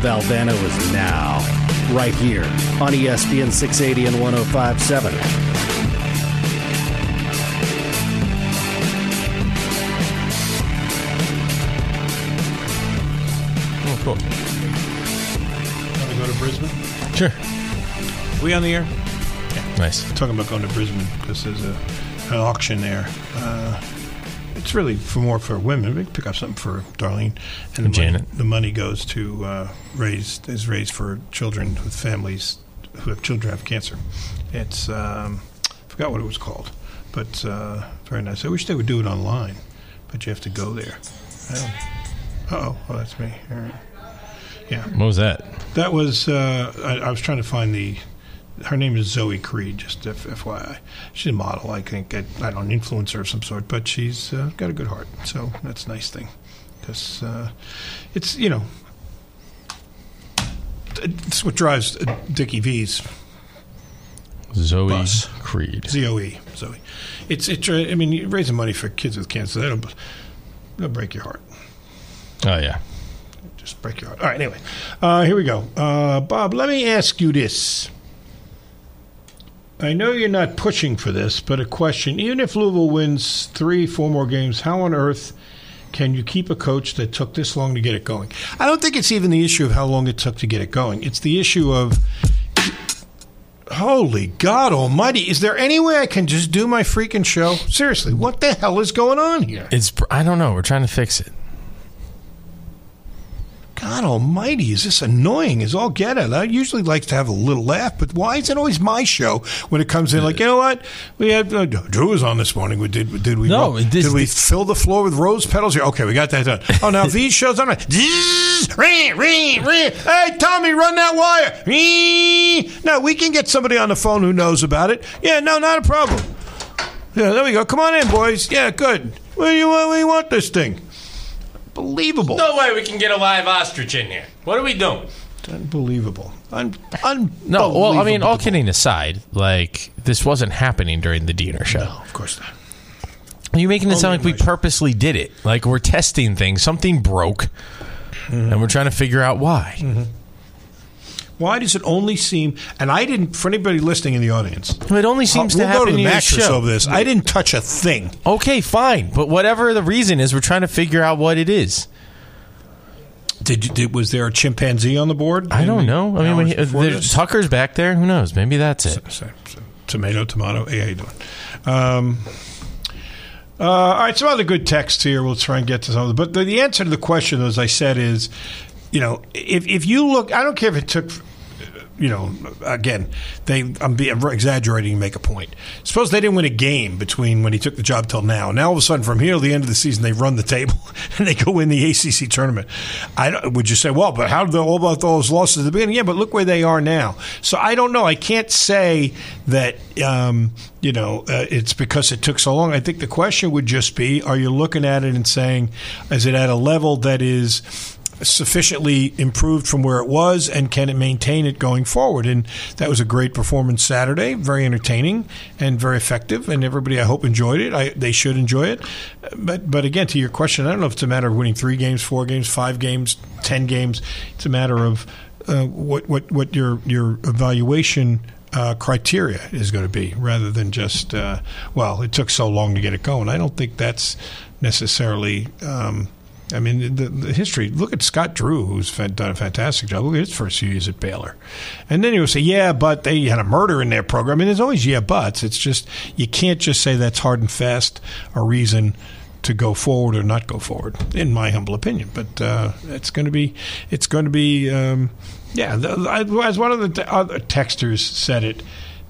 Valvano is now, right here on ESPN 680 and 1057. Oh, cool. Want to go to Brisbane? Sure. we on the air? Nice. Talking about going to Brisbane because there's a, an auction there. Uh, it's really for more for women. We can pick up something for Darlene, and the Janet. Money, the money goes to uh, raise is raised for children with families who have children who have cancer. It's um, I forgot what it was called, but uh, very nice. I wish they would do it online, but you have to go there. Oh, oh, that's me. Right. Yeah. What was that? That was uh, I, I was trying to find the. Her name is Zoe Creed. Just F, FYI, she's a model. I think I, I don't influencer of some sort, but she's uh, got a good heart. So that's a nice thing, because uh, it's you know it's what drives Dickie V's Zoe Bus. Creed. Zoe Zoe. It's it's uh, I mean raising money for kids with cancer that'll that'll break your heart. Oh yeah. Just break your heart. All right, anyway. Uh, here we go. Uh, Bob, let me ask you this. I know you're not pushing for this, but a question. Even if Louisville wins three, four more games, how on earth can you keep a coach that took this long to get it going? I don't think it's even the issue of how long it took to get it going. It's the issue of Holy God Almighty! Is there any way I can just do my freaking show? Seriously, what the hell is going on here? It's I don't know. We're trying to fix it. God Almighty, is this annoying? Is all get it? I usually like to have a little laugh, but why is it always my show when it comes in? Like you know what? We had uh, Drew was on this morning. We did did we No, this- did we this- fill the floor with rose petals? here? Okay, we got that done. Oh, now these shows on. Hey, Tommy, run that wire. No, we can get somebody on the phone who knows about it. Yeah, no, not a problem. Yeah, there we go. Come on in, boys. Yeah, good. Where you where you want this thing? Unbelievable. No way we can get a live ostrich in here. What are we doing? Unbelievable. Un- un- No, well, I mean, all kidding aside, like this wasn't happening during the Diener show. No, Of course not. Are you making it sound like we emotion. purposely did it? Like we're testing things. Something broke, mm-hmm. and we're trying to figure out why. Mm-hmm. Why does it only seem? And I didn't. For anybody listening in the audience, It only seems we'll to go happen to the in your mattress show. over this. I didn't touch a thing. Okay, fine, but whatever the reason is, we're trying to figure out what it is. Did, did was there a chimpanzee on the board? I don't know. I mean, when he, there's- Tucker's back there. Who knows? Maybe that's it. So- so- tomato, tomato. Hey, how you doing? Um, uh, all right, some other good texts here. We'll try and get to some of them. But the, the answer to the question, as I said, is, you know, if if you look, I don't care if it took. You know, again, they I'm, exaggerating to make a point. Suppose they didn't win a game between when he took the job till now. Now all of a sudden, from here to the end of the season, they run the table and they go win the ACC tournament. I would you say, well, but how did all about those losses at the beginning? Yeah, but look where they are now. So I don't know. I can't say that um, you know uh, it's because it took so long. I think the question would just be: Are you looking at it and saying, is it at a level that is sufficiently improved from where it was, and can it maintain it going forward? And that was a great performance Saturday, very entertaining and very effective, and everybody I hope enjoyed it. I, they should enjoy it. But but again, to your question, I don't know if it's a matter of winning three games, four games, five games, ten games. It's a matter of uh, what what what your your evaluation uh, criteria is going to be, rather than just uh, well, it took so long to get it going. I don't think that's necessarily. Um, I mean, the, the, history. Look at Scott Drew, who's done a fantastic job. Look at his first few years at Baylor, and then you would say, "Yeah, but they had a murder in their program." I mean, there's always yeah, buts. It's just you can't just say that's hard and fast a reason to go forward or not go forward, in my humble opinion. But uh, it's going to be, it's going to be, um, yeah. The, as one of the other texters said it,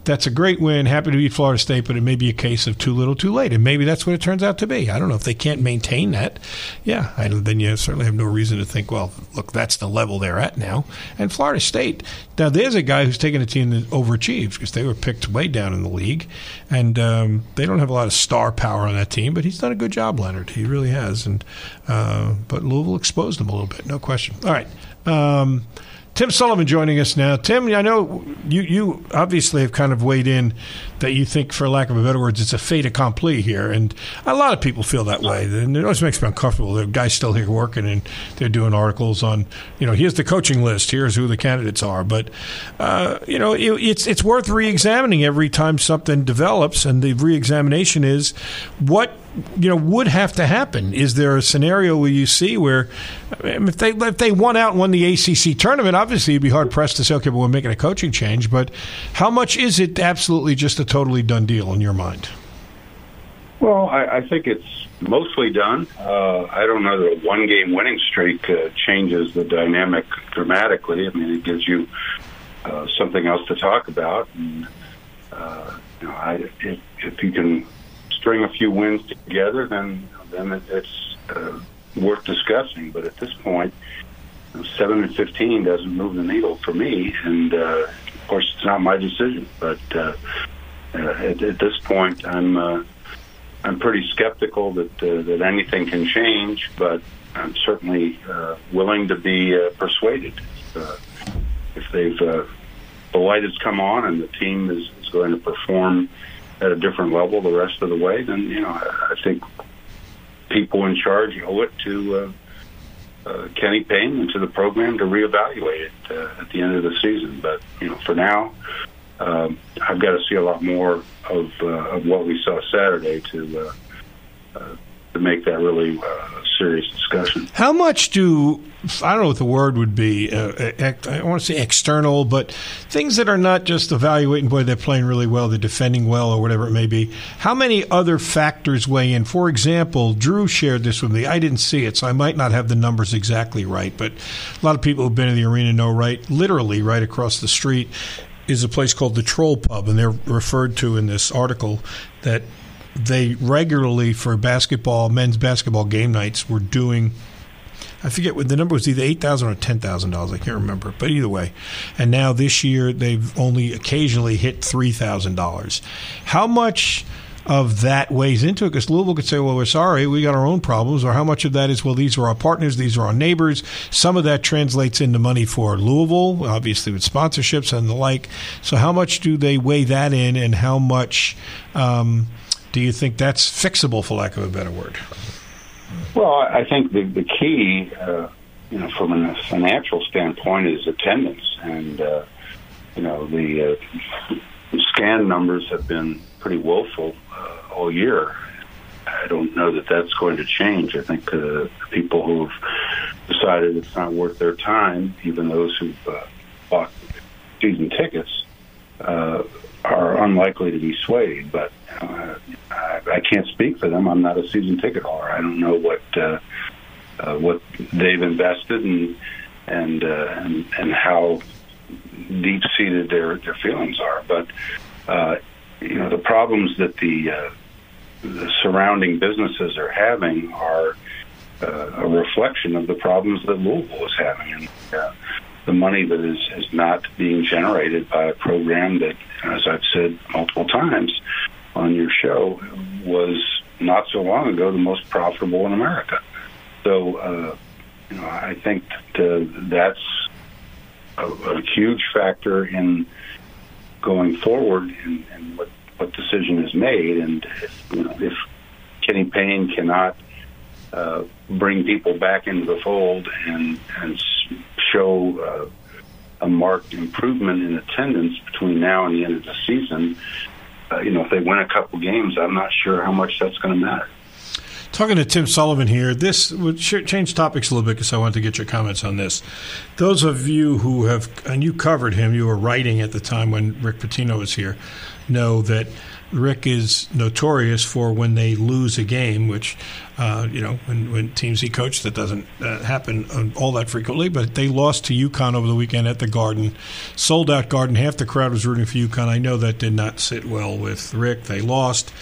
that's a great win. Happy to beat Florida State, but it may be a case of too little, too late, and maybe that's what it turns out to be. I don't know if they can't maintain that. Yeah, I, then you certainly have no reason to think, well, look, that's the level they're at now. And Florida State, now there's a guy who's taken a team that overachieved because they were picked way down in the league, and um, they don't have a lot of star power on that team. But he's done a good job, Leonard. He really has. And uh, but Louisville exposed them a little bit, no question. All right. Um, Tim Sullivan joining us now. Tim, I know you, you obviously have kind of weighed in that you think, for lack of a better words, it's a fait accompli here. And a lot of people feel that way. And it always makes me uncomfortable. The guy's still here working and they're doing articles on, you know, here's the coaching list, here's who the candidates are. But, uh, you know, it, it's, it's worth re examining every time something develops. And the re examination is what you know would have to happen? Is there a scenario where you see where if they if they won out and won the ACC tournament, obviously you'd be hard pressed to say, okay, but we're making a coaching change. But how much is it absolutely just a totally done deal in your mind? Well, I, I think it's mostly done. Uh, I don't know that a one game winning streak uh, changes the dynamic dramatically. I mean, it gives you uh, something else to talk about. And, uh, you know, I, if, if you can string a few wins together, then then it's uh, worth discussing. But at this point, seven and fifteen doesn't move the needle for me, and uh, of course, it's not my decision. But uh, uh, at, at this point, I'm uh, I'm pretty skeptical that uh, that anything can change. But I'm certainly uh, willing to be uh, persuaded uh, if they've uh, the light has come on and the team is, is going to perform at a different level the rest of the way, then you know I, think people in charge owe it to uh, uh, Kenny Payne and to the program to reevaluate it uh, at the end of the season. But you know, for now, um, I've got to see a lot more of uh, of what we saw Saturday to uh, uh, to make that really uh, serious discussion. How much do I don't know what the word would be? Uh, I want to say external, but things that are not just evaluating. Boy, they're playing really well, they're defending well, or whatever it may be. How many other factors weigh in? For example, Drew shared this with me. I didn't see it, so I might not have the numbers exactly right. But a lot of people who've been in the arena know right, literally right across the street is a place called the Troll Pub, and they're referred to in this article that they regularly for basketball, men's basketball game nights, were doing. I forget what the number was either eight thousand or ten thousand dollars. I can't remember, but either way. And now this year they've only occasionally hit three thousand dollars. How much of that weighs into it? Because Louisville could say, "Well, we're sorry, we got our own problems," or how much of that is, "Well, these are our partners, these are our neighbors." Some of that translates into money for Louisville, obviously with sponsorships and the like. So, how much do they weigh that in, and how much? Um, do you think that's fixable, for lack of a better word? Well, I think the, the key, uh, you know, from a financial standpoint, is attendance, and uh, you know the uh, scan numbers have been pretty woeful uh, all year. I don't know that that's going to change. I think uh, people who've decided it's not worth their time, even those who've uh, bought season tickets, uh, are unlikely to be swayed. But uh, I, I can't speak for them. I'm not a season ticket holder. I don't know what uh, uh, what they've invested and and uh, and, and how deep seated their their feelings are. But uh, you know the problems that the, uh, the surrounding businesses are having are uh, a reflection of the problems that Louisville is having. And, uh, the money that is, is not being generated by a program that, as I've said multiple times on your show, was not so long ago the most profitable in America. So, uh, you know, I think that, uh, that's a, a, huge factor in going forward and, and what, what decision is made. And you know, if Kenny Payne cannot uh, bring people back into the fold and and show uh, a marked improvement in attendance between now and the end of the season, uh, you know, if they win a couple games, I'm not sure how much that's going to matter. Talking to Tim Sullivan here, this would change topics a little bit because I wanted to get your comments on this. Those of you who have, and you covered him, you were writing at the time when Rick Pitino was here, know that Rick is notorious for when they lose a game, which, uh, you know, when, when, teams he coached, that doesn't uh, happen all that frequently, but they lost to UConn over the weekend at the Garden. Sold out Garden. Half the crowd was rooting for UConn. I know that did not sit well with Rick. They lost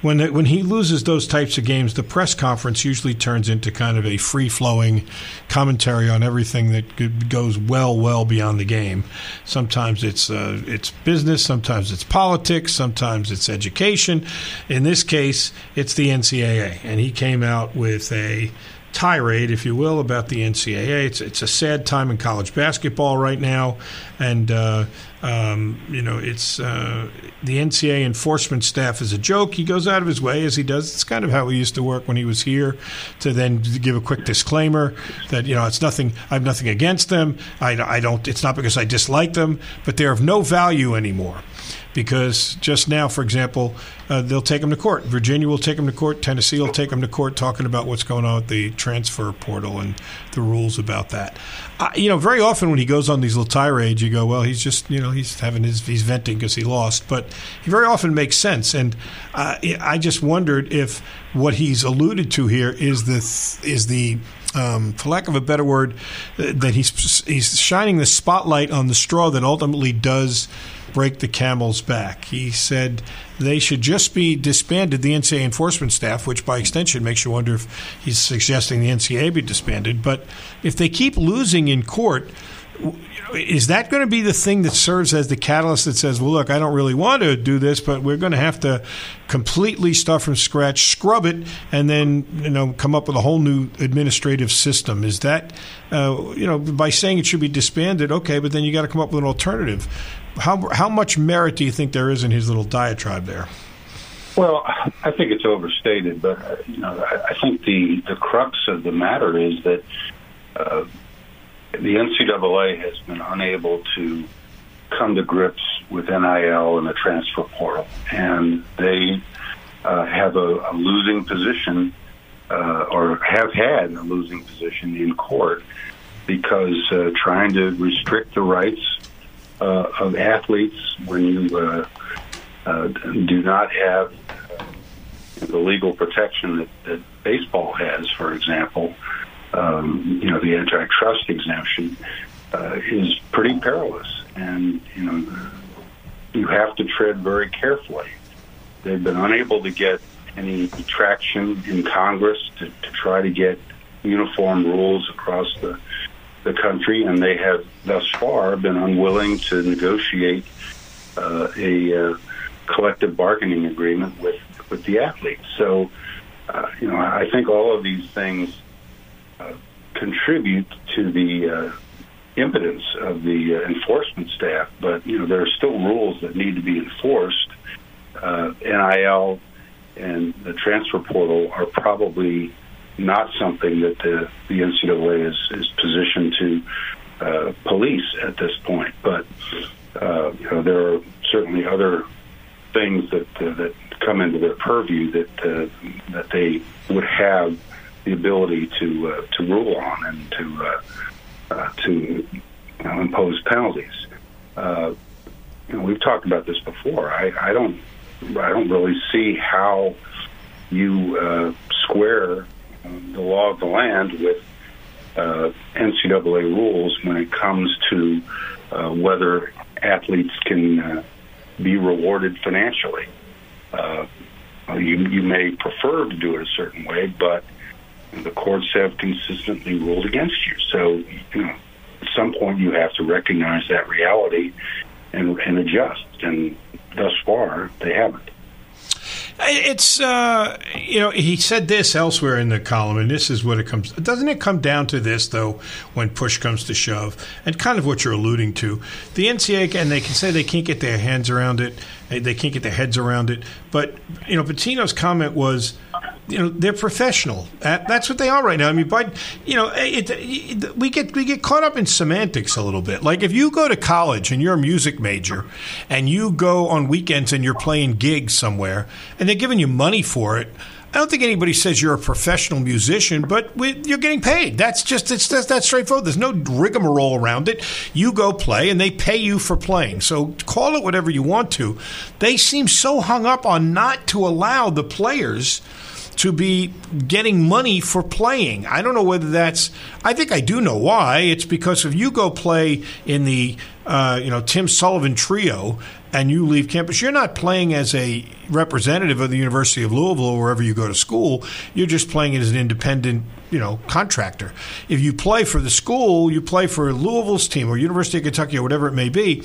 when it, when he loses those types of games, the press conference usually turns into kind of a free flowing commentary on everything that goes well well beyond the game. Sometimes it's uh, it's business, sometimes it's politics, sometimes it's education. In this case, it's the NCAA, and he came out with a tirade, if you will, about the NCAA. It's it's a sad time in college basketball right now, and uh, um, you know it's uh, the NCAA enforcement staff is a joke. He goes out of his way as he does. It's kind of how he used to work when he was here, to then give a quick disclaimer that you know it's nothing. I have nothing against them. I, I don't. It's not because I dislike them, but they're of no value anymore because just now, for example, uh, they'll take them to court. Virginia will take them to court. Tennessee will take them to court, talking about what's going on with the transfer portal and the rules about that. Uh, you know, very often when he goes on these little tirades, you go, "Well, he's just you know he's having his he's venting because he lost," but he very often makes sense. And uh, I just wondered if what he's alluded to here is the is the um, for lack of a better word, uh, that he's he's shining the spotlight on the straw that ultimately does break the camel's back. He said they should just be disbanded, the NCAA enforcement staff, which by extension makes you wonder if he's suggesting the NCAA be disbanded. But if they keep losing in court, is that going to be the thing that serves as the catalyst that says, well, look, I don't really want to do this, but we're going to have to completely start from scratch, scrub it, and then you know come up with a whole new administrative system? Is that uh, you know by saying it should be disbanded, okay, but then you got to come up with an alternative. How how much merit do you think there is in his little diatribe there? Well, I think it's overstated, but uh, you know, I, think the the crux of the matter is that uh, the NCAA has been unable to come to grips with NIL and the transfer portal, and they uh, have a, a, losing position, uh, or have had a losing position in court because uh, trying to restrict the rights of athletes when you uh, uh, do not have the legal protection that, that baseball has, for example, um, you know, the antitrust exemption uh, is pretty perilous, and you know, you have to tread very carefully. They've been unable to get any traction in Congress to, to try to get uniform rules across the the country, and they have thus far been unwilling to negotiate uh, a uh, collective bargaining agreement with with the athletes. So, uh, you know, I think all of these things uh, contribute to the uh, impotence of the uh, enforcement staff. But you know, there are still rules that need to be enforced. NIL and the transfer portal are probably not something that the, the NCAA is, is positioned to uh, police at this point. But uh, you know, there are certainly other things that uh, that come into their purview that uh, that they would have the ability to uh, to rule on and to uh, to you know, impose penalties. You know, we've talked about this before. I, I don't I don't really see how you square the law of the land with uh, NCAA rules when it comes to uh, whether athletes can uh, be rewarded financially. Uh, you, you may prefer to do it a certain way, but the courts have consistently ruled against you. So, you know, at some point you have to recognize that reality and, and adjust. And thus far, they haven't. It's uh, you know he said this elsewhere in the column, and this is what it comes. Doesn't it come down to this though? When push comes to shove, and kind of what you're alluding to, the NCAA and they can say they can't get their hands around it, they can't get their heads around it. But you know, Pitino's comment was you know they're professional. Uh, that's what they are right now. I mean, but you know, eh, it, it, we get we get caught up in semantics a little bit. Like if you go to college and you're a music major, and you go on weekends and you're playing gigs somewhere, and they're giving you money for it. I don't think anybody says you're a professional musician, but we, you're getting paid. That's just it's that's, that's straightforward. There's no rigmarole around it. You go play, and they pay you for playing. So call it whatever you want to. They seem so hung up on not to allow the players to be getting money for playing. I don't know whether that's. I think I do know why. It's because if you go play in the uh, you know Tim Sullivan trio and you leave campus, you're not playing as a representative of the University of Louisville or wherever you go to school. You're just playing as an independent, you know, contractor. If you play for the school, you play for Louisville's team or University of Kentucky or whatever it may be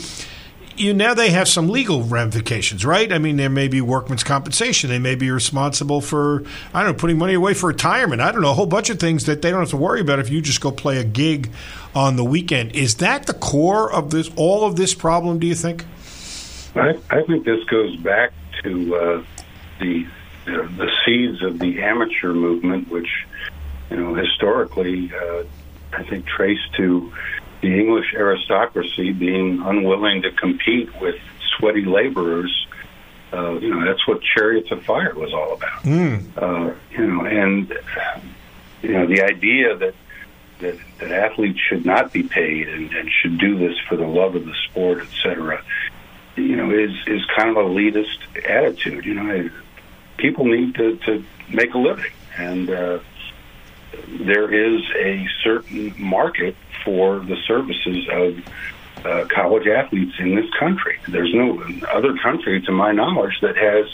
you now they have some legal ramifications, right? I mean, there may be workman's compensation. They may be responsible for I don't know putting money away for retirement. I don't know a whole bunch of things that they don't have to worry about if you just go play a gig on the weekend. Is that the core of this all of this problem? Do you think? I, I think this goes back to uh, the the seeds of the amateur movement, which you know historically uh, I think traced to the English aristocracy being unwilling to compete with sweaty laborers. Uh, you know, that's what Chariots of Fire was all about. Mm. Uh, you know, and you know the idea that that, that athletes should not be paid and, and should do this for the love of the sport, et cetera, you know, is is kind of elitist attitude. You know, people need to, to make a living, and uh, there is a certain market for the services of uh, college athletes in this country. There's no other country, to my knowledge, that has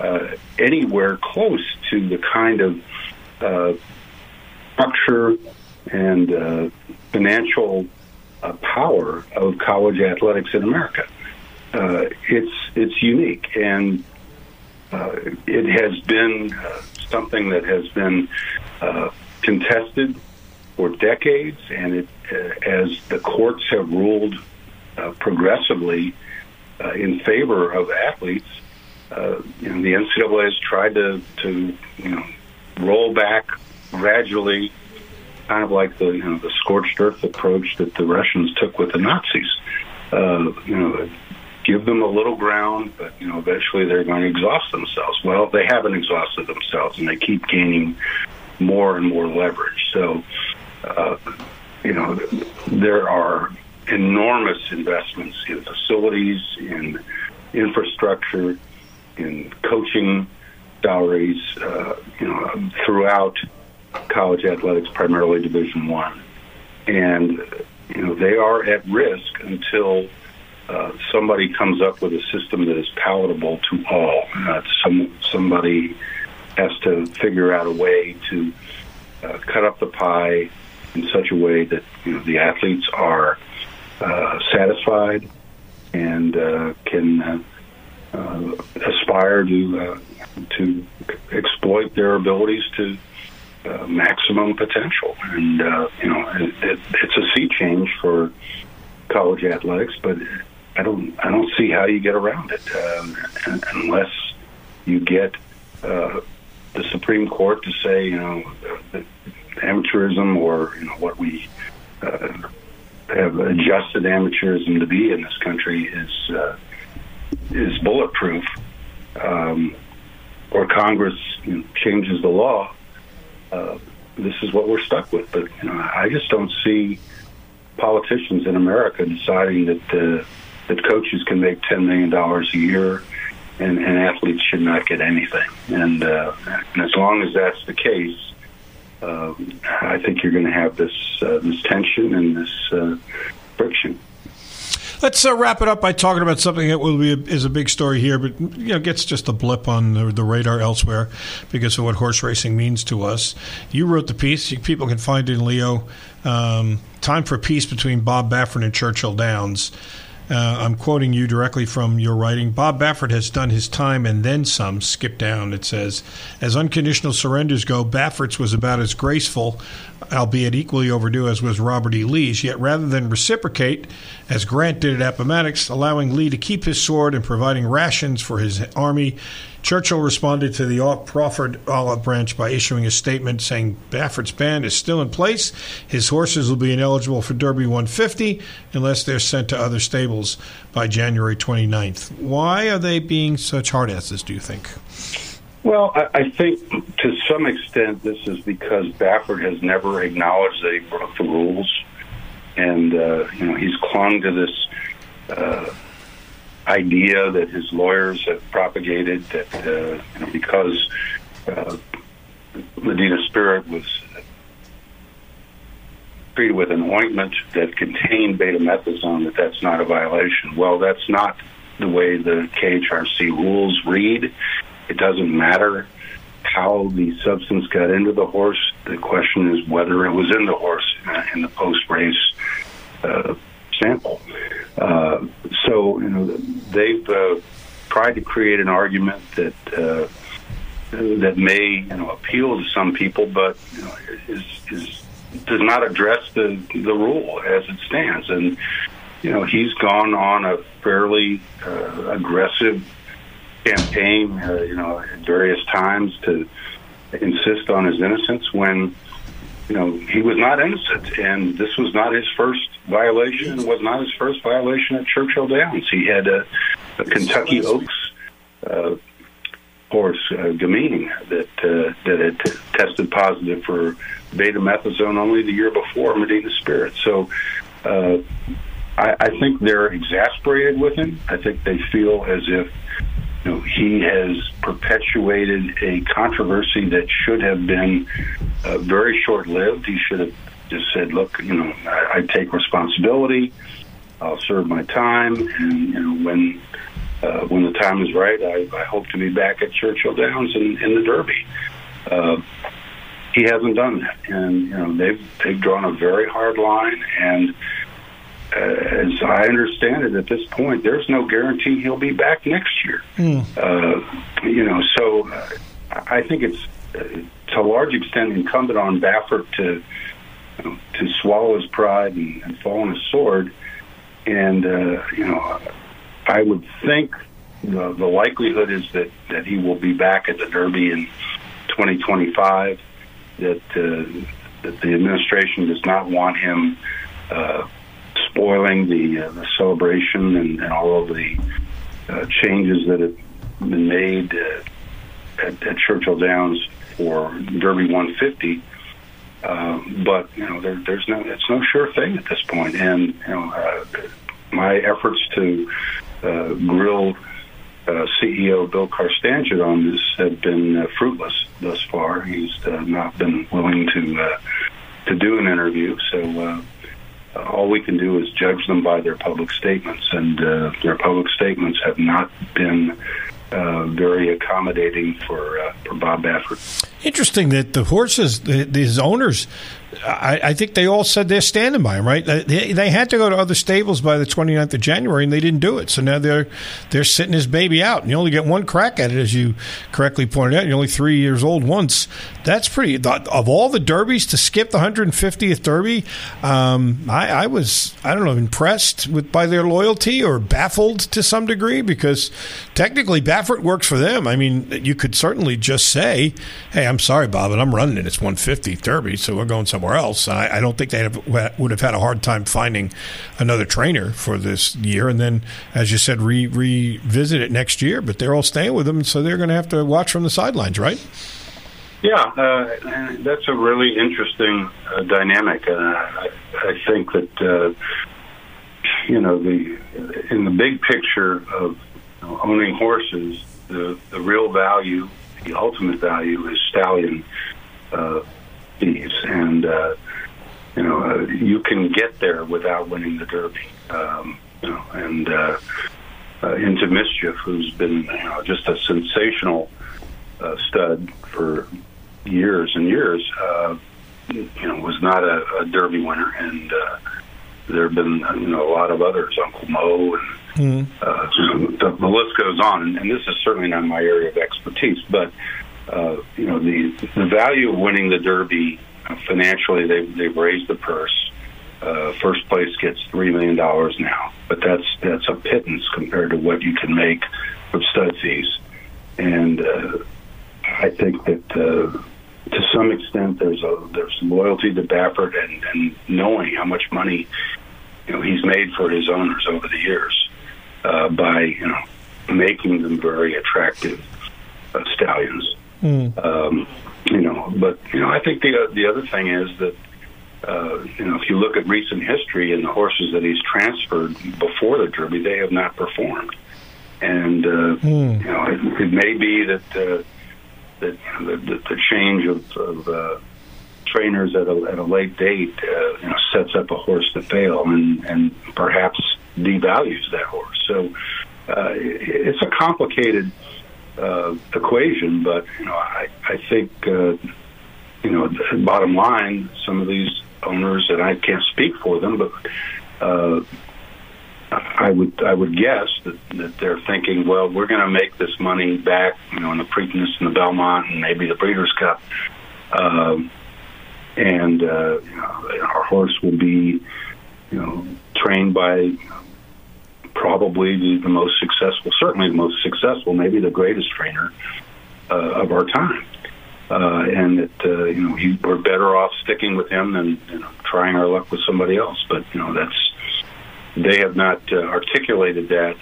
uh, anywhere close to the kind of uh, structure and uh, financial uh, power of college athletics in America. Uh, it's it's unique, and it has been something that has been contested for decades, and it, uh, as the courts have ruled uh, progressively uh, in favor of athletes, uh, you know, the NCAA has tried to, to you know roll back gradually, kind of like the you know the scorched earth approach that the Russians took with the Nazis. Uh, you know, give them a little ground, but you know eventually they're going to exhaust themselves. Well, they haven't exhausted themselves, and they keep gaining more and more leverage. So, uh, you know, there are enormous investments in facilities, in infrastructure, in coaching salaries, uh, you know, throughout college athletics, primarily Division One, and you know they are at risk until. Uh, somebody comes up with a system that is palatable to all. Some somebody has to figure out a way to uh, cut up the pie in such a way that you know, the athletes are uh, satisfied and uh, can uh, uh, aspire to uh, to exploit their abilities to maximum potential. And you know, it, it, it's a sea change for college athletics, but I don't I don't see how you get around it um, unless you get uh, the Supreme Court to say, you know, amateurism or you know what we uh, have adjusted amateurism to be in this country is uh, is bulletproof, um, or Congress you know, changes the law. Uh, this is what we're stuck with. But you know, I just don't see politicians in America deciding that uh, that coaches can make ten million dollars a year and, and athletes should not get anything. And, uh, and as long as that's the case, uh, I think you're going to have this uh, this tension and this uh, friction. Let's uh, wrap it up by talking about something that will be a, is a big story here, but you know gets just a blip on the, the, radar elsewhere because of what horse racing means to us. You wrote the piece; people can find it in Leo. Um, Time for peace between Bob Baffert and Churchill Downs. Uh, I'm quoting you directly from your writing. Bob Baffert has done his time and then some. Skip down. It says, as unconditional surrenders go, Baffert's was about as graceful, albeit equally overdue, as was Robert E. Lee's. Yet rather than reciprocate, as Grant did at Appomattox, allowing Lee to keep his sword and providing rations for his army, Churchill responded to the proffered olive branch by issuing a statement saying Baffert's band is still in place. His horses will be ineligible for Derby 150 unless they're sent to other stables by January 29th. Why are they being such hard asses, do you think? Well, I, think to some extent this is because Baffert has never acknowledged that he broke the rules. And, uh, you know, he's clung to this. Uh, idea that his lawyers have propagated that uh, because uh, Medina Spirit was treated with an ointment that contained betamethasone, that that's not a violation. Well, that's not the way the KHRC rules read. It doesn't matter how the substance got into the horse. The question is whether it was in the horse uh, in the post race uh, sample. Uh, so you know they've uh, tried to create an argument that uh, that may you know appeal to some people, but you know, is, is does not address the the rule as it stands. And you know he's gone on a fairly uh, aggressive campaign, uh, you know, at various times to insist on his innocence when you know, he was not innocent, and this was not his first violation. Was not his first violation at Churchill Downs. He had a, a Kentucky Oaks uh, horse, uh, Gamine, that uh, that had tested positive for betamethasone only the year before Medina Spirit. So. Uh, I, I think they're exasperated with him. I think they feel as if you know, he has perpetuated a controversy that should have been uh, very short lived. He should have just said, "Look, you know, I, I take responsibility. I'll serve my time, and you know, when uh, when the time is right, I, I hope to be back at Churchill Downs in, in the Derby." Uh, he hasn't done that, and you know they've they've drawn a very hard line, and uh, as I understand it at this point, there's no guarantee he'll be back next year. Mm. Uh, you know, so uh, I think it's uh, to a large extent incumbent on Baffert to know, to swallow his pride and, and fall on his sword. And uh, you know, I would think the, the likelihood is that that he will be back at the Derby in 2025. That uh, that the administration does not want him. Uh, spoiling the, uh, the celebration and, and, all of the uh, changes that have been made uh, at, at, Churchill Downs for Derby 150. Uh, but you know, there, there's no, it's no sure thing at this point. And you know, uh, my efforts to uh, grill CEO Bill Carstanjen on this have been fruitless thus far. He's not been willing to to do an interview. So uh, all we can do is judge them by their public statements, and uh, their public statements have not been uh, very accommodating for uh, for Bob Baffert. Interesting that the horses, the, his owners, I, I, think they all said they're standing by him, right? They, they, had to go to other stables by the 29th of January, and they didn't do it. So now they're they're sitting his baby out, and you only get one crack at it, as you correctly pointed out. You're only three years old once. That's pretty. Of all the derbies to skip the 150th derby, um, I, I, was I don't know impressed with by their loyalty or baffled to some degree because technically Baffert works for them. I mean, you could certainly just say, "Hey, I'm sorry, Bob, but I'm running it. It's 150th derby, so we're going somewhere." else. I, I don't think they have, would have had a hard time finding another trainer for this year. And then, as you said, re, revisit it next year. But they're all staying with them, so they're going to have to watch from the sidelines, right? Yeah, uh, that's a really interesting uh, dynamic. Uh, I, I, think that uh, you know the in the big picture of you know, owning horses, the the real value, the ultimate value, is stallion uh, thieves, and uh, you know uh, you can get there without winning the Derby. Um, you know, and uh, uh, into mischief, who's been you know, just a sensational uh, stud for years and years. Uh, you know, was not a, a Derby winner, and uh, there have been you know a lot of others, Uncle Mo, and uh, the, the list goes on. And, this is certainly not my area of expertise, but uh, you know the the value of winning the Derby uh, financially, they've they've raised the purse. Uh, first place gets three million dollars now, but that's that's a pittance compared to what you can make with stud fees. And uh, I think that to some extent there's a there's loyalty to Baffert and, and knowing how much money you know he's made for his owners over the years uh, by you know making them very attractive uh, stallions. Um, you know, but you know I think the the other thing is that uh, you know, if you look at recent history and the horses that he's transferred before the Derby, they have not performed. And uh, Mm. you know, it, it may be that uh, that you know, the, the, the change of, of uh, trainers at a, at a late date, uh, you know, sets up a horse to fail and and perhaps devalues that horse. So uh, it, it's a complicated uh, equation, but you know, I I think. Uh, you know, bottom line, some of these owners, and I can't speak for them, but uh, I would I would guess that, that they're thinking, well, we're going to make this money back, you know, in the Preakness and the Belmont and maybe the Breeders' Cup, um, and uh, you know, our horse will be, you know, trained by probably the, the most successful, certainly the most successful, maybe the greatest trainer uh, of our time uh, and that uh, you know he, we're better off sticking with him than you know, trying our luck with somebody else. But you know that's they have not uh, articulated that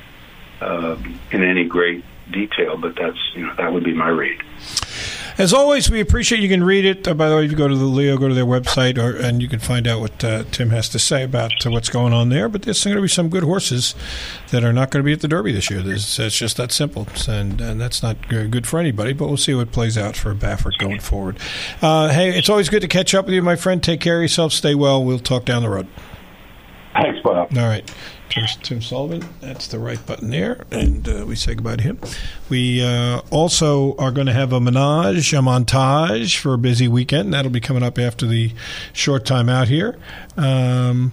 uh, in any great detail. But that's you know that would be my read. As always, we appreciate you can read it. Uh, by the way, if you go to the Leo, go to their website, or, and you can find out what uh, Tim has to say about uh, what's going on there. But there's going to be some good horses that are not going to be at the Derby this year. There's, it's just that simple, and, and that's not good for anybody. But we'll see what plays out for Baffert going forward. Uh, hey, it's always good to catch up with you, my friend. Take care of yourself. Stay well. We'll talk down the road. Thanks, Bob. All right. Tim, Tim Sullivan, that's the right button there. And uh, we say goodbye to him. We uh, also are going to have a menage, a montage for a busy weekend. And that'll be coming up after the short time out here. Um,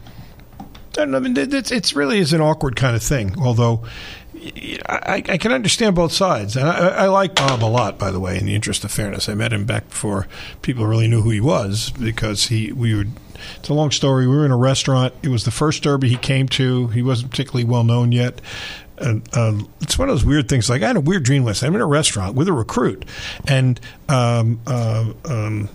I don't know. I mean, it's, it's really is an awkward kind of thing, although. I, I can understand both sides, and I, I like Bob a lot. By the way, in the interest of fairness, I met him back before people really knew who he was because he we would it's a long story. We were in a restaurant. It was the first Derby he came to. He wasn't particularly well known yet. Um, it's one of those weird things. Like I had a weird dream last. night. I'm in a restaurant with a recruit, and um, uh, um,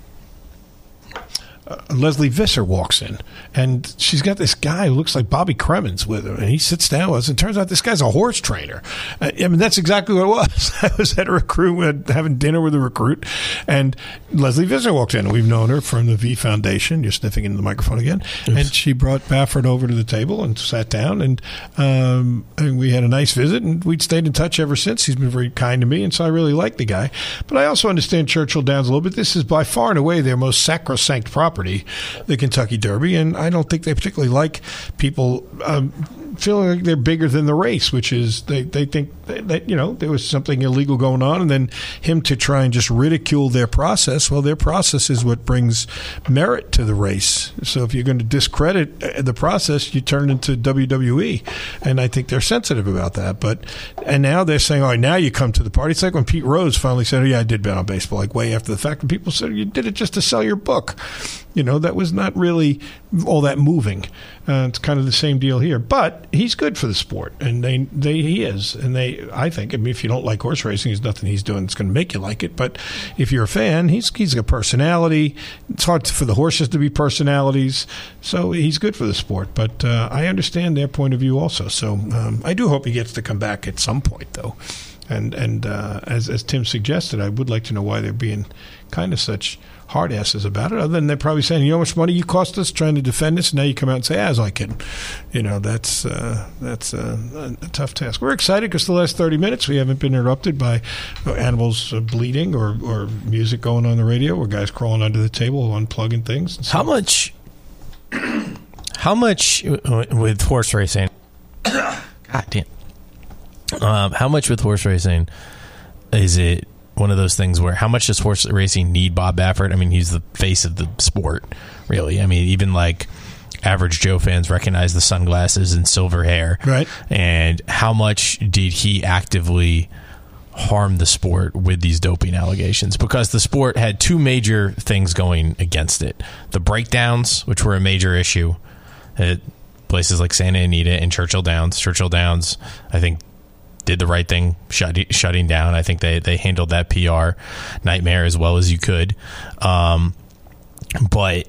uh, Lesley Visser walks in, and she's got this guy who looks like Bobby Cremins with her, and he sits down with us. And turns out this guy's a horse trainer. Uh, I mean, that's exactly what it was. I was at a recruit, having dinner with a recruit, and Lesley Visser walks in. We've known her from the V Foundation. You're sniffing into the microphone again, and she brought Baffert over to the table and sat down, and, um, and we had a nice visit, and we'd stayed in touch ever since. He's been very kind to me, and so I really like the guy. But I also understand Churchill Downs a little bit. This is by far and away their most sacrosanct property the Kentucky Derby, and I don't think they particularly like people um, feeling like they're bigger than the race, which is they, they think that, that, you know there was something illegal going on, and then him to try and just ridicule their process. Well, their process is what brings merit to the race. So if you're going to discredit uh, the process, you turn into WWE, and I think they're sensitive about that. But and now they're saying, all right, now you come to the party." It's like when Pete Rose finally said, "Oh, yeah, I did bet on baseball," like way after the fact, and people said, "You did it just to sell your book." You know, that was not really all that moving. Uh, it's kind of the same deal here, but he's good for the sport, and they, they he is, and they. I think. I mean, if you don't like horse racing, there's nothing he's doing that's going to make you like it. But if you're a fan, he's he's a personality. It's hard for the horses to be personalities, so he's good for the sport. But uh, I understand their point of view also. So um, I do hope he gets to come back at some point, though. And and uh, as as Tim suggested, I would like to know why they're being kind of such hard asses about it. Other than they're probably saying, you know how much money you cost us trying to defend us. Now you come out and say, "As I can," you know that's uh, that's uh, a, tough task. We're excited because the last thirty minutes we haven't been interrupted by animals uh, bleeding or or music going on the radio or guys crawling under the table unplugging things. How much? How much with horse racing? God damn. Um, how much with horse racing is it one of those things where how much does horse racing need Bob Baffert? I mean, he's the face of the sport, really. I mean, even like average Joe fans recognize the sunglasses and silver hair, Right. And how much did he actively harm the sport with these doping allegations? Because the sport had two major things going against it: the breakdowns, which were a major issue at places like Santa Anita and Churchill Downs. Churchill Downs, I think, did the right thing, shut, shutting down. I think they they handled that PR nightmare as well as you could. Um, but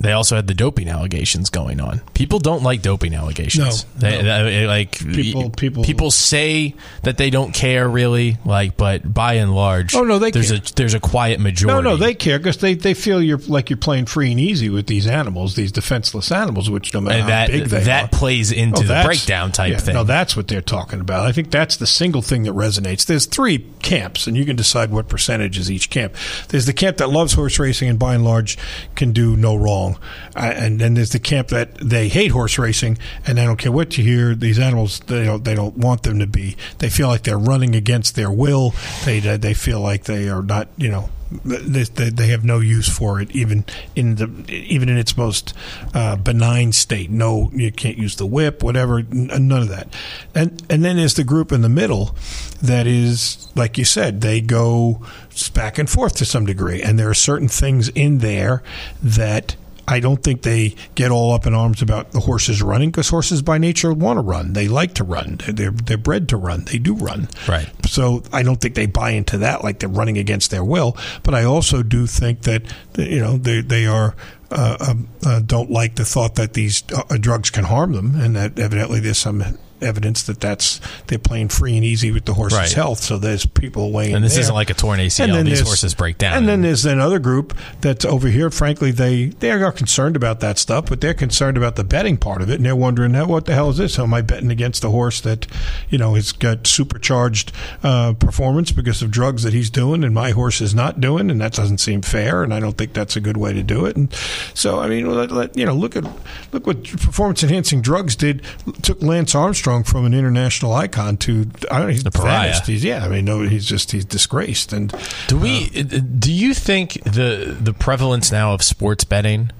they also had the doping allegations going on. People don't like doping allegations. No, They- no. they- uh, like People- people- people say that they don't care really, like, but by and large, Oh, no, they there's care. a there's a quiet majority. no, no, they care because they, they feel you're like you're playing free and easy with these animals, these defenseless animals, which no matter and how that big they that are. plays into Oh, the breakdown type yeah, thing. No, that's what they're talking about. I think that's the single thing that resonates. There's three camps, and you can decide what percentage is each camp. There's the camp that loves horse racing and by and large can do no wrong, uh, and then there's the camp that they hate horse racing and they don't care what you hear. These animals, they don't they don't want them to be. They feel like they're running against their will. They they feel like they are not, you know. They, they they have no use for it, even in the even in its most uh, benign state. No, you can't use the whip, whatever. n- None of that. And and then there's the group in the middle that is, like you said, they go back and forth to some degree, and there are certain things in there that I don't think they get all up in arms about the horses running because horses by nature want to run. They like to run. They're, they're they're bred to run. They do run. Right. So I don't think they buy into that like they're running against their will. But I also do think that you know they they are. Uh, um, uh, don't like the thought that these uh, drugs can harm them, and that evidently there's some evidence that that's they're playing free and easy with the horse's Right. health. So there's people weighing. and this there. isn't like a torn ACL. And then These horses break down. And then there's another group that's over here. Frankly, they they are concerned about that stuff, but they're concerned about the betting part of it, and they're wondering, "Now, what the hell is this? How Am I betting against a horse that, you know, has got supercharged uh, performance because of drugs that he's doing, and my horse is not doing, and that doesn't seem fair, and I don't think that's a good way to do it. And so, I mean, let, let, you know, look at look what performance enhancing drugs did. Took Lance Armstrong from an international icon to I don't know, he's The pariah. vanished. He's yeah, I mean, no, he's just he's disgraced and. Do we? do you think the the prevalence now of sports betting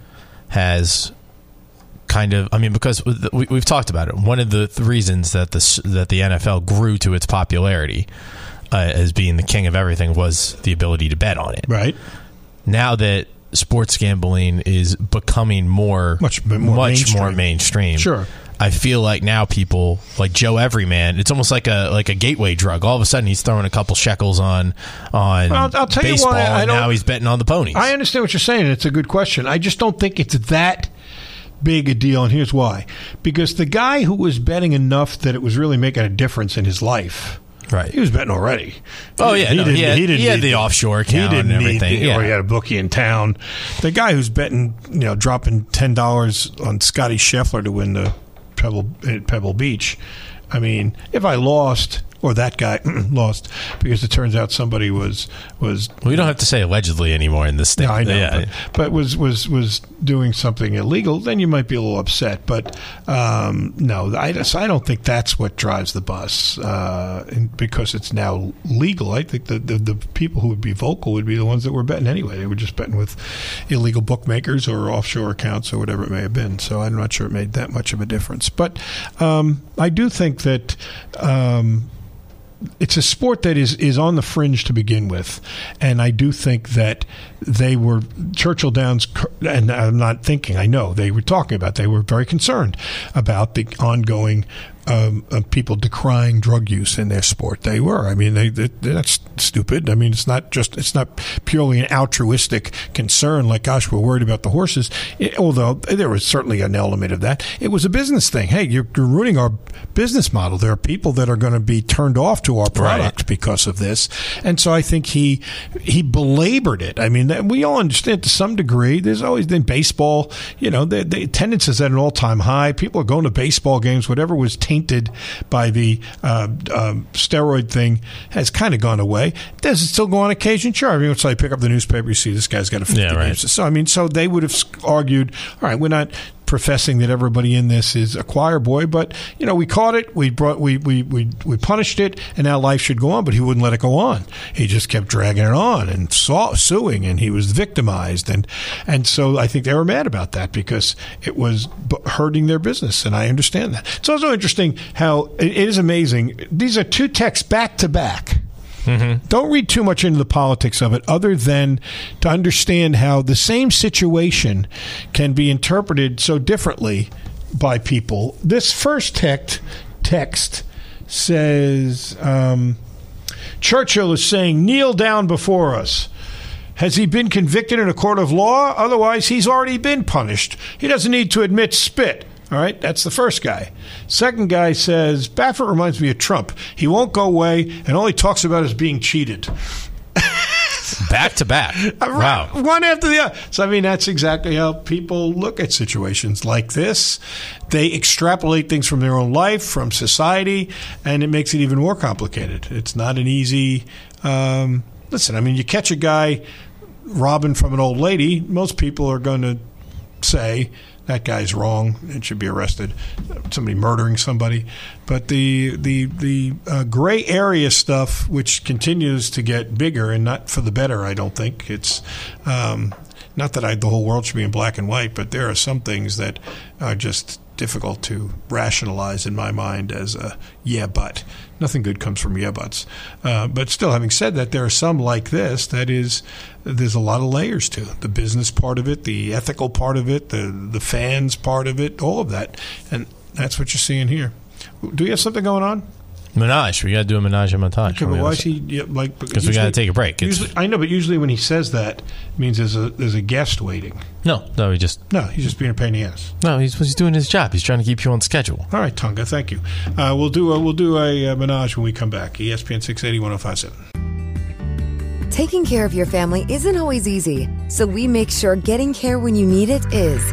has kind of? I mean, because we, we've talked about it. One of the th- reasons that the that the NFL grew to its popularity uh, as being the king of everything was the ability to bet on it. Right. Now that sports gambling is becoming more Much more much mainstream. more mainstream. Sure. I feel like now people like Joe Everyman. It's almost like a like a gateway drug. All of a sudden, he's throwing a couple shekels on on Well, I'll tell you baseball, why I and now he's betting on the ponies. I understand what you're saying. It's a good question. I just don't think it's that big a deal, and here's why: because the guy who was betting enough that it was really making a difference in his life. Right. He was betting already. Oh, yeah, no, he had- he had need the offshore account He didn't and need everything, the- yeah. Or he had a bookie in town. The guy who's betting, you know, dropping ten dollars on Scotty Scheffler to win the Pebble at Pebble Beach. I mean, if I lost, or that guy lost, because it turns out somebody was was we don't have to say allegedly anymore in this state. yeah, I know, Yeah. but, but was was was doing something illegal, then you might be a little upset. But um, no, I just I don't think that's what drives the bus uh, because it's now legal. I think the, the the people who would be vocal would be the ones that were betting anyway. They were just betting with illegal bookmakers or offshore accounts or whatever it may have been. So I'm not sure it made that much of a difference. But um, I do think that. Um, it's a sport that is is on the fringe to begin with, and I do think that they were Churchill Downs, and I'm not thinking. I know they were talking about. They were very concerned about the ongoing um, of people decrying drug use in their sport. They were. I mean, they, they that's stupid. I mean, it's not just it's not purely an altruistic concern. Like, gosh, we're worried about the horses. It, although there was certainly an element of that. It was a business thing. Hey, you're, you're ruining our business model. There are people that are going to be turned off to our product because of this, and so I think he he belabored it. I mean, that- we all understand to some degree. There's always been baseball. You know, the, the attendance is at an all time high. People are going to baseball games. Whatever was tainted by the uh, um, steroid thing has kind of gone away. Does it still go on occasion? Sure. I mean, so I pick up the newspaper, you see this guy's got a 50 Yeah, right. So I mean, so they would have argued, all right, we're not professing that everybody in this is a choir boy, but you know, we caught it, we brought, we we we, we punished it, and now life should go on. But he wouldn't let it go on. He just kept dragging it on and saw, suing, and he was victimized, and and so I think they were mad about that because it was hurting their business, and I understand that. It's also interesting how it is amazing. These are two texts back to back. Mm-hmm. Don't read too much into the politics of it, other than to understand how the same situation can be interpreted so differently by people. This first text text says um, Churchill is saying, "Kneel down before us." Has he been convicted in a court of law? Otherwise, he's already been punished. He doesn't need to admit spit. All right, that's the first guy. Second guy says Baffert reminds me of Trump. He won't go away, and all he talks about is being cheated. back to back. Wow. One after the other. So, I mean, that's exactly how people look at situations like this. They extrapolate things from their own life, from society, and it makes it even more complicated. It's not an easy. Um, listen, I mean, you catch a guy robbing from an old lady, most people are going to say, that guy's wrong and should be arrested. Somebody murdering somebody, but the the the uh, gray area stuff, which continues to get bigger and not for the better, I don't think it's. Um, not that I, the whole world should be in black and white, but there are some things that are just difficult to rationalize in my mind as a yeah, but nothing good comes from yeah, buts. Uh, but still, having said that, there are some like this that is there's a lot of layers to the business part of it, the ethical part of it, the the fans part of it, all of that, and that's what you're seeing here. Do we have something going on? Menage. We got to do a menage and montage. Okay, but why is he yeah, like? Because we got to take a break. Usually, I know, but usually when he says that, it means there's a there's a guest waiting. No, no, he just no, he's just being a pain in the ass. No, he's he's doing his job. He's trying to keep you on schedule. All right, Tonga, thank you. Uh, we'll do a, we'll do a, a menage when we come back. ESPN 680 1057. Taking care of your family isn't always easy, so we make sure getting care when you need it is.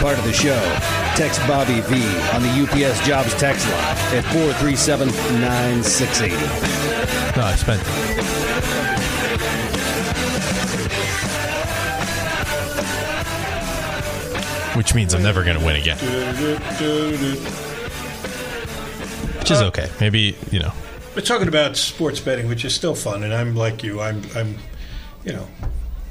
Part of the show. Text Bobby V on the UPS Jobs text line at 437 9680. No, I spent Which means I'm never going to win again. Which is uh, okay. Maybe, you know. We're talking about sports betting, which is still fun, and I'm like you. I'm, I'm you know,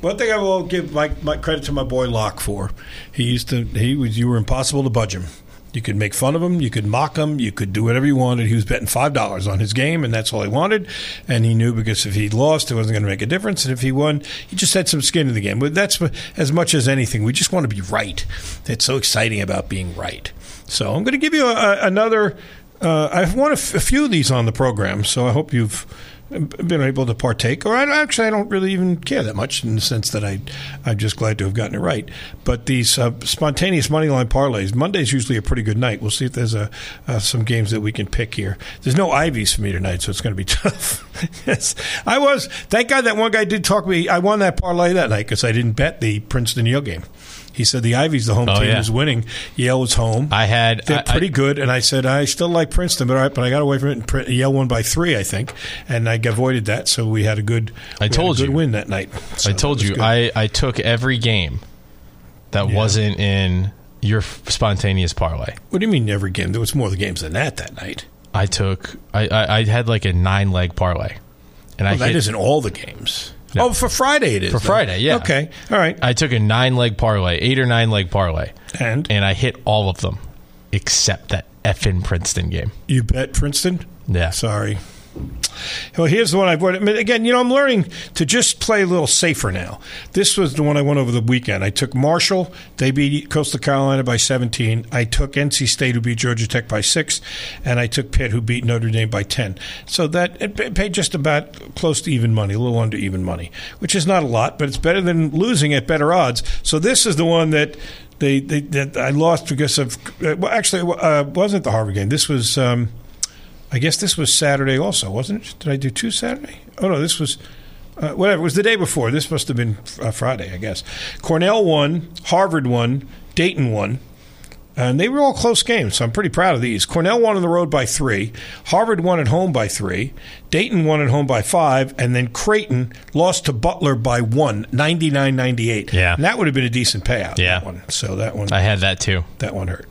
one thing I will give my, my credit to my boy Locke for. He used to he was you were impossible to budge him. You could make fun of him, you could mock him, you could do whatever you wanted. He was betting five dollars on his game, and that's all he wanted. And he knew because if he lost, it wasn't going to make a difference, and if he won, he just had some skin in the game. But that's as much as anything. We just want to be right. It's so exciting about being right. So I'm going to give you a, a, another. Uh, I've won a, f- a few of these on the program, so I hope you've been able to partake, or I, actually I don't really even care that much in the sense that I I'm just glad to have gotten it right. But these uh, spontaneous money line parlays, Monday's usually a pretty good night. We'll see if there's a uh, some games that we can pick here. There's no Ivies for me tonight, so it's going to be tough. yes, I was. Thank God that one guy did talk me. I won that parlay that night because I didn't bet the Princeton Yale game. He said the Ivy's the home oh, team, yeah. was winning. Yale was home. I had they're I, pretty I, good, and I said I still like Princeton, but all right, but I got away from it. And Yale won by three, I think, and I avoided that, so we had a good. I told good you win that night. So I told you I I took every game that yeah. wasn't in your spontaneous parlay. What do you mean every game? There was more the games than that that night. I took I I, I had like a nine leg parlay, and well, I that hit, isn't all the games. Oh, for Friday it is. For Friday, yeah. Okay, all right. I took a nine leg parlay, eight or nine leg parlay, and and I hit all of them except that effing Princeton game. You bet Princeton? Yeah. Sorry. Well, here's the one I've. I mean, again, you know, I'm learning to just play a little safer now. This was the one I went over the weekend. I took Marshall. They beat Coastal Carolina by 17. I took NC State, who beat Georgia Tech by six, and I took Pitt, who beat Notre Dame by 10. So that it paid just about close to even money, a little under even money, which is not a lot, but it's better than losing at better odds. So this is the one that. They, they, that I lost because of well, actually, it uh, wasn't the Harvard game. This was um, I guess this was Saturday also, wasn't it? Did I do two Saturday? Oh no, this was uh, whatever. It was the day before. This must have been uh, Friday, I guess. Cornell won, Harvard won, Dayton won. And they were all close games, so I'm pretty proud of these. Cornell won on the road by three. Harvard won at home by three. Dayton won at home by five. And then Creighton lost to Butler by one, 99 98. Yeah. And that would have been a decent payout. Yeah. That one. So that one. I had that too. That one hurt.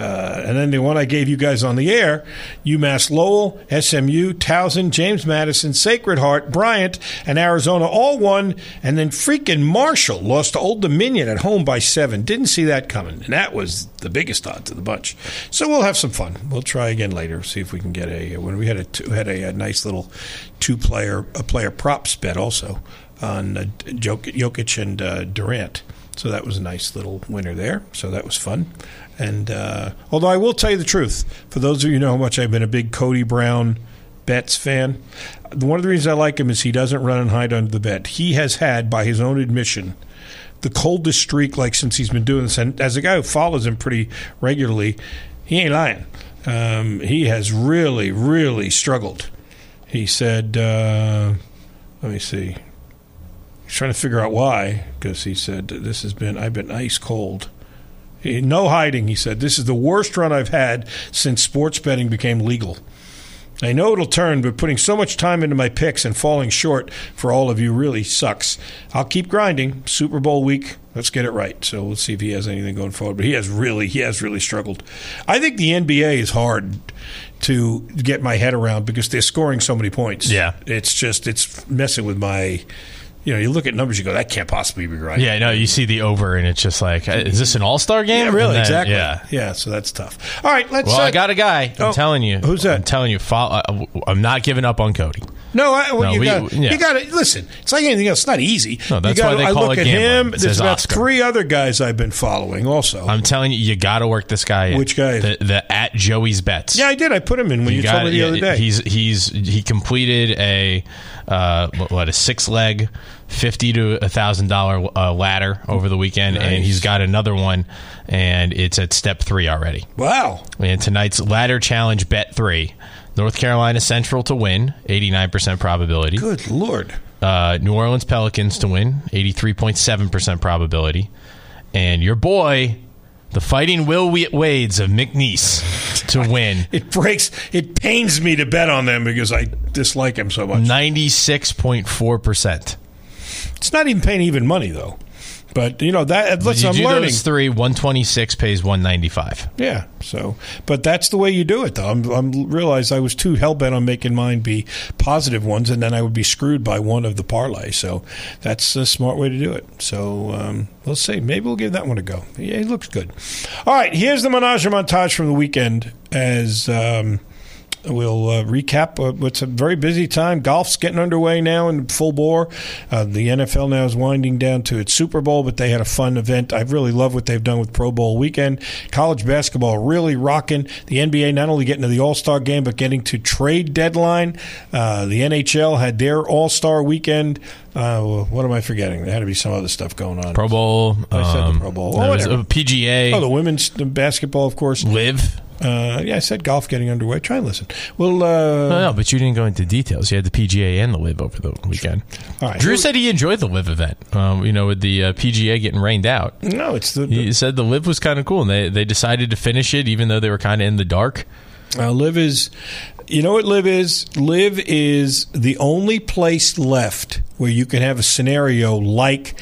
Uh, and then the one I gave you guys on the air UMass Lowell, SMU, Towson, James Madison, Sacred Heart, Bryant, and Arizona all won. And then freaking Marshall lost to Old Dominion at home by seven. Didn't see that coming. And that was the biggest odds of the bunch. So we'll have some fun. We'll try again later, see if we can get a. When we had a two, had a, a nice little two player a player props bet also on uh, Jokic and uh, Durant. So that was a nice little winner there. So that was fun. And uh, although I will tell you the truth, for those of you who know how much I've been a big Cody Brown Betts fan, one of the reasons I like him is he doesn't run and hide under the bed. He has had, by his own admission, the coldest streak like since he's been doing this. And as a guy who follows him pretty regularly, he ain't lying. Um, he has really, really struggled. He said, uh, "Let me see." He's trying to figure out why because he said, "This has been I've been ice cold." No hiding, he said. This is the worst run I've had since sports betting became legal. I know it'll turn, but putting so much time into my picks and falling short for all of you really sucks. I'll keep grinding. Super Bowl week, let's get it right. So we'll see if he has anything going forward. But he has really, he has really struggled. I think the NBA is hard to get my head around because they're scoring so many points. Yeah, it's just it's messing with my you know, you look at numbers, you go, that can't possibly be right. Yeah, no, you see the over, and it's just like, is this an all star game? Yeah, really, then, exactly. Yeah, yeah. So that's tough. All right, let's. Well, uh, I got a guy. I'm oh, telling you. Who's that? I'm telling you. Follow, uh, I'm not giving up on Cody. No, I, well, No, you we- got yeah. you got to listen. It's like anything else. It's not easy. No, that's you gotta, why they I call look it at gambling. him. It There's about Oscar. three other guys I've been following. Also, I'm telling you, you got to work this guy. In. Which guy? The, the at Joey's bets. yeah, I did. I put him in when you, told got- me the yeah, other day. He's he's he completed a uh, what, a six leg fifty to a thousand dollar uh, ladder over the weekend, and he's got another one, and it's at step three already. wow. And tonight's ladder challenge bet three: North Carolina Central to win, eighty nine percent probability. Good lord. Uh, New Orleans Pelicans to win, eighty three point seven percent probability, and your boy. The fighting Will Wa- Wades of McNeese to win It breaks. It pains me to bet on them because I dislike him so much. 96.4%. It's not even paying even money though. But you know that. Listen, I'm do learning. those three, 126 pays 195. Yeah. So, but that's the way you do it, though. I'm, I'm realized I was too hell bent on making mine be positive ones, and then I would be screwed by one of the parlay. So, that's a smart way to do it. So, um, we'll see. Maybe we'll give that one a go. Yeah, it looks good. All right. Here's the menage montage from the weekend as. Um, We'll uh, recap uh, what's a very busy time. Golf's getting underway now in full bore. Uh, the NFL now is winding down to its Super Bowl, but they had a fun event. I really love what they've done with Pro Bowl weekend. College basketball really rocking. The NBA not only getting to the All Star game, but getting to trade deadline. Uh, the NHL had their All Star weekend. Uh, what am I forgetting? There had to be some other stuff going on. Pro Bowl. I said the um, Pro Bowl. Oh, whatever. PGA. Oh, the women's basketball, of course. LIV. Uh, yeah, I said golf getting underway. Try and listen. Well, uh, No, no, but you didn't go into details. You had the PGA and the LIV over the weekend. all right. Drew said he enjoyed the LIV event. Um, you know, with the uh, PGA getting rained out. no, it's the, He said the LIV was kind of cool, and they they decided to finish it, even though they were kind of in the dark. Uh, LIV is, you know what LIV is? LIV is the only place left where you can have a scenario like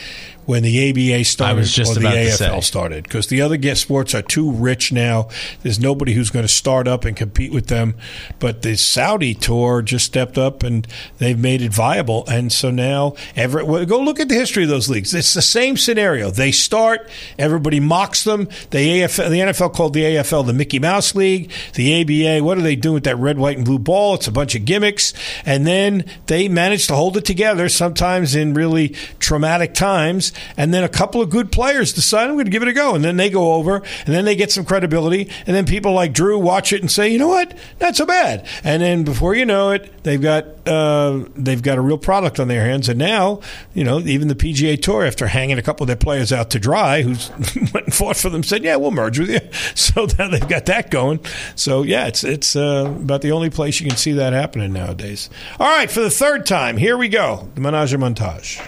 when the ABA started was just or the AFL say. started because the other guest sports are too rich now. There's nobody who's going to start up and compete with them. But the Saudi tour just stepped up and they've made it viable. And so now, every, well, go look at the history of those leagues. It's the same scenario. They start, everybody mocks them. The AFL, the NFL called the AFL the Mickey Mouse League. The ABA, what do they do with that red, white, and blue ball? It's a bunch of gimmicks. And then they manage to hold it together, sometimes in really traumatic times. And then a couple of good players decide, I'm going to give it a go. And then they go over, and then they get some credibility. And then people like Drew watch it and say, you know what? Not so bad. And then before you know it, they've got uh, they've got a real product on their hands. And now, you know, even the PGA Tour, after hanging a couple of their players out to dry, who's went and fought for them, said, "Yeah, we'll merge with you." So now they've got that going. So yeah, it's it's uh, about the only place you can see that happening nowadays. All right, for the third time, here we go. The Menage Montage.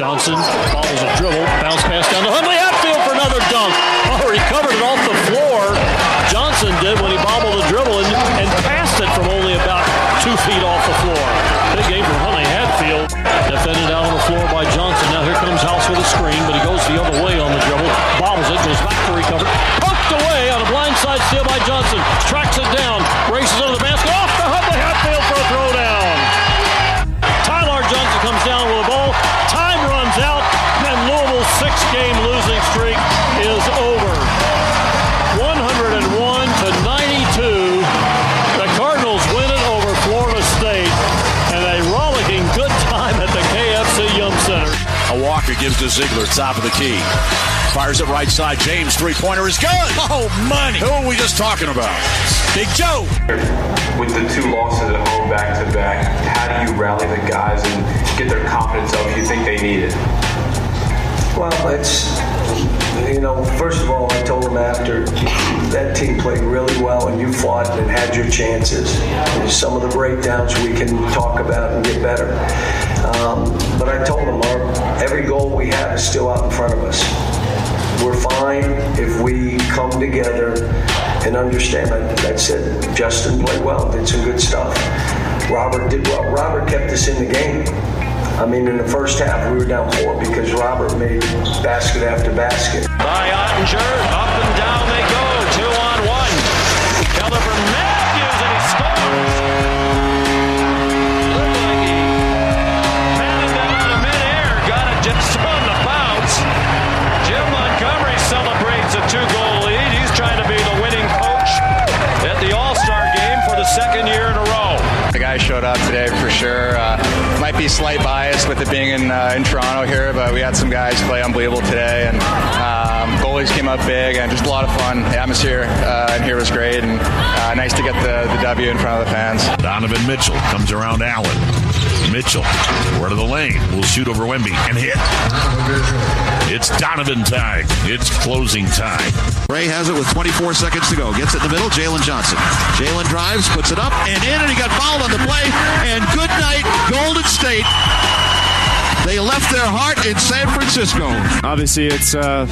Johnson. Follows a dribble, bounce pass down to Huntley Ziegler, top of the key. Fires it right side. James, three pointer is good. Oh, money. Who are we just talking about? Big Joe. With the two losses at home back to back, how do you rally the guys and get their confidence up if you think they need it? Well, it's, you know, first of all, I told them after that team played really well and you fought and had your chances. And some of the breakdowns we can talk about and get better. Um, but I told them our, every goal we have is still out in front of us. We're fine if we come together and understand. I, I said Justin played well, did some good stuff. Robert did well. Robert kept us in the game. I mean, in the first half, we were down four because Robert made basket after basket. By Oettinger, up and down they go. Two on one. Keller Got it just on the bounce. Jim Montgomery celebrates a two-goal lead. He's trying to be the winning coach at the All-Star game for the second year in a row. The guys showed up today for sure. Uh, might be slight bias with it being in uh, in Toronto here, but we had some guys play unbelievable today, and um, goalies came up big, and just a lot of fun. The atmosphere uh, in here was great, and uh, nice to get the, the W in front of the fans. Donovan Mitchell comes around Allen. Mitchell, word of the lane, will shoot over Wemby and hit. It's Donovan time. It's closing time. Ray has it with 24 seconds to go. Gets it in the middle. Jalen Johnson. Jalen drives, puts it up and in, and he got fouled on the play. And good night, Golden State. They left their heart in San Francisco. Obviously, it's uh,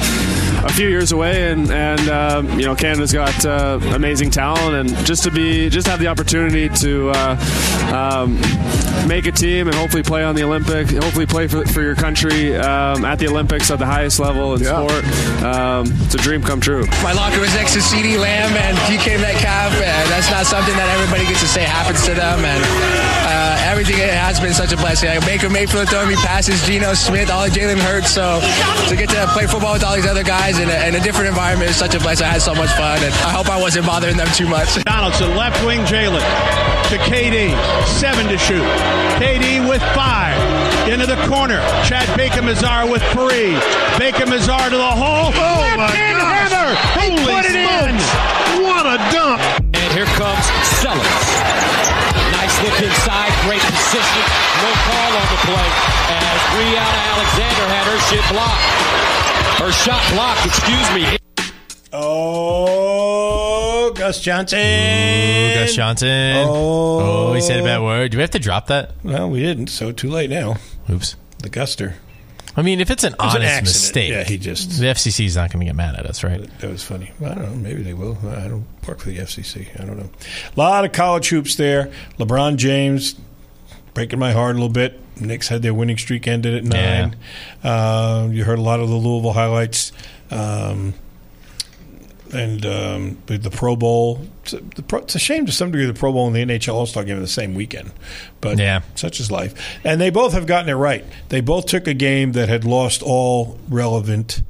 a few years away, and and uh, you know Canada's got uh, amazing talent, and just to be just have the opportunity to uh, um, make a team and hopefully play on the Olympic, hopefully play for, for your country um, at the Olympics at the highest level in sport. Um, it's a dream come true. My locker was next to CeeDee Lamb and DK Metcalf, and that's not something that everybody gets to say happens to them. And uh, everything has been such a blessing. Like Baker Mayfield throwing me passes, Geno Smith, all of Jalen Hurts. So to get to play football with all these other guys in a, in a different environment is such a blessing. I had so much fun, and I hope I wasn't bothering them too much. Donaldson, left wing Jalen to KD, seven to shoot. KD with five. Into the corner. Chad Baker-Mazara with three. Baker-Mazara to the hole. Oh my gosh. Heather. He Holy put it in. smokes. What a dunk. And here comes Sellers. Nice look inside, great position. No call on the play. As Brianna Alexander had her shit blocked. Her shot blocked, excuse me. Oh, Gus Johnson. Ooh, Gus Johnson. Oh. oh, he said a bad word. Do we have to drop that? Well, we didn't, so too late now. Oops. The Guster. I mean, if it's an It an honest accident. mistake, Yeah, he just- the FCC is not going to get mad at us, right? That was funny. I don't know. Maybe they will. I don't work for the FCC. I don't know. A lot of college hoops there. LeBron James breaking my heart a little bit. Knicks had their winning streak ended at nine. Uh, you heard a lot of the Louisville highlights. Um, and um, the, the Pro Bowl. It's a, the Pro, it's a shame to some degree the Pro Bowl and the NHL All Star game are the same weekend, but Yeah. such is life. And they both have gotten it right. They both took a game that had lost all relevant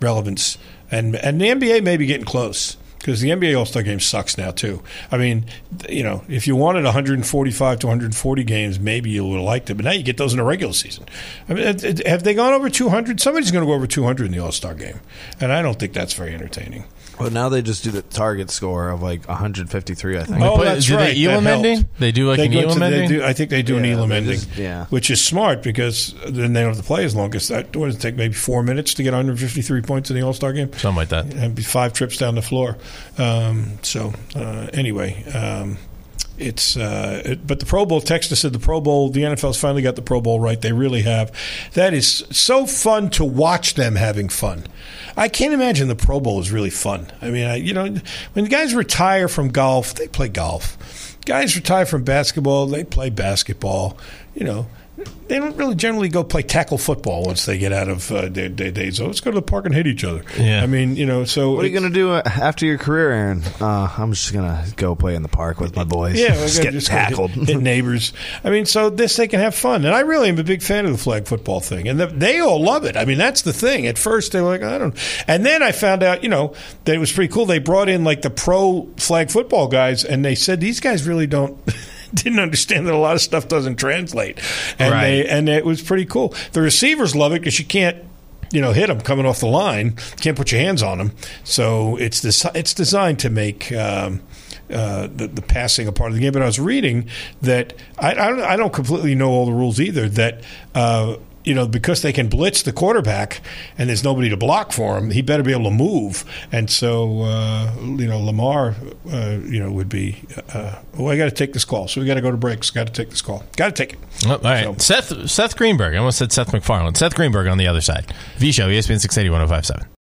relevance, and and the NBA may be getting close. Because the NBA All Star Game sucks now too. I mean, you know, if you wanted 145 to 140 games, maybe you would have liked it. But now you get those in the regular season. I mean, have they gone over 200? Somebody's going to go over 200 in the All Star Game, and I don't think that's very entertaining. Well, now they just do the target score of like 153, I think. Oh, that's do they right. Elam That helped. ending? They do like an go to- Elam ending? do- I think they do an Yeah, Elam ending, just- yeah. which is smart because then they don't have to play as long. Because that what does take? Maybe four minutes to get 153 points in the All Star game. Something like that. And be five trips down the floor. Um, so uh, anyway. Um, it's uh, it, but the Pro Bowl. Texas said the Pro Bowl. The NFL's finally got the Pro Bowl right. They really have. That is so fun to watch them having fun. I can't imagine the Pro Bowl is really fun. I mean, I, you know, when guys retire from golf, they play golf. Guys retire from basketball, they play basketball. You know, they don't really generally go play tackle football once they get out of uh, their, their days. Oh, let's go to the park and hit each other. Yeah. I mean, you know, so What are you going to do uh, after your career, Aaron? Uh, I'm just going to go play in the park with my boys. Yeah, we're just gonna get just tackled. Hit, hit neighbors. I mean, so this they can have fun, and I really am a big fan of the flag football thing, and the, they all love it. I mean, that's the thing. At first, they were like, I don't, and then I found out, you know, that it was pretty cool. They brought in like the pro flag football guys, and they said these guys really don't. Didn't understand that a lot of stuff doesn't translate, and Right. they and it was pretty cool. The receivers love it because you can't you know, hit them coming off the line. Can't put your hands on them. So it's this, it's designed to make um, uh, the, the passing a part of the game. But I was reading that I, I, don't, I don't completely know all the rules either. That uh, you know, because they can blitz the quarterback and there's nobody to block for him, he better be able to move. And so, uh, you know, Lamar, uh, you know, would be, uh, oh, I got to take this call. So we got to go to breaks. Got to take this call. Got to take it. Oh, all right. Seth Seth Greenberg. I almost said Seth MacFarlane. Seth Greenberg on the other side. V Show, ESPN 680 1057.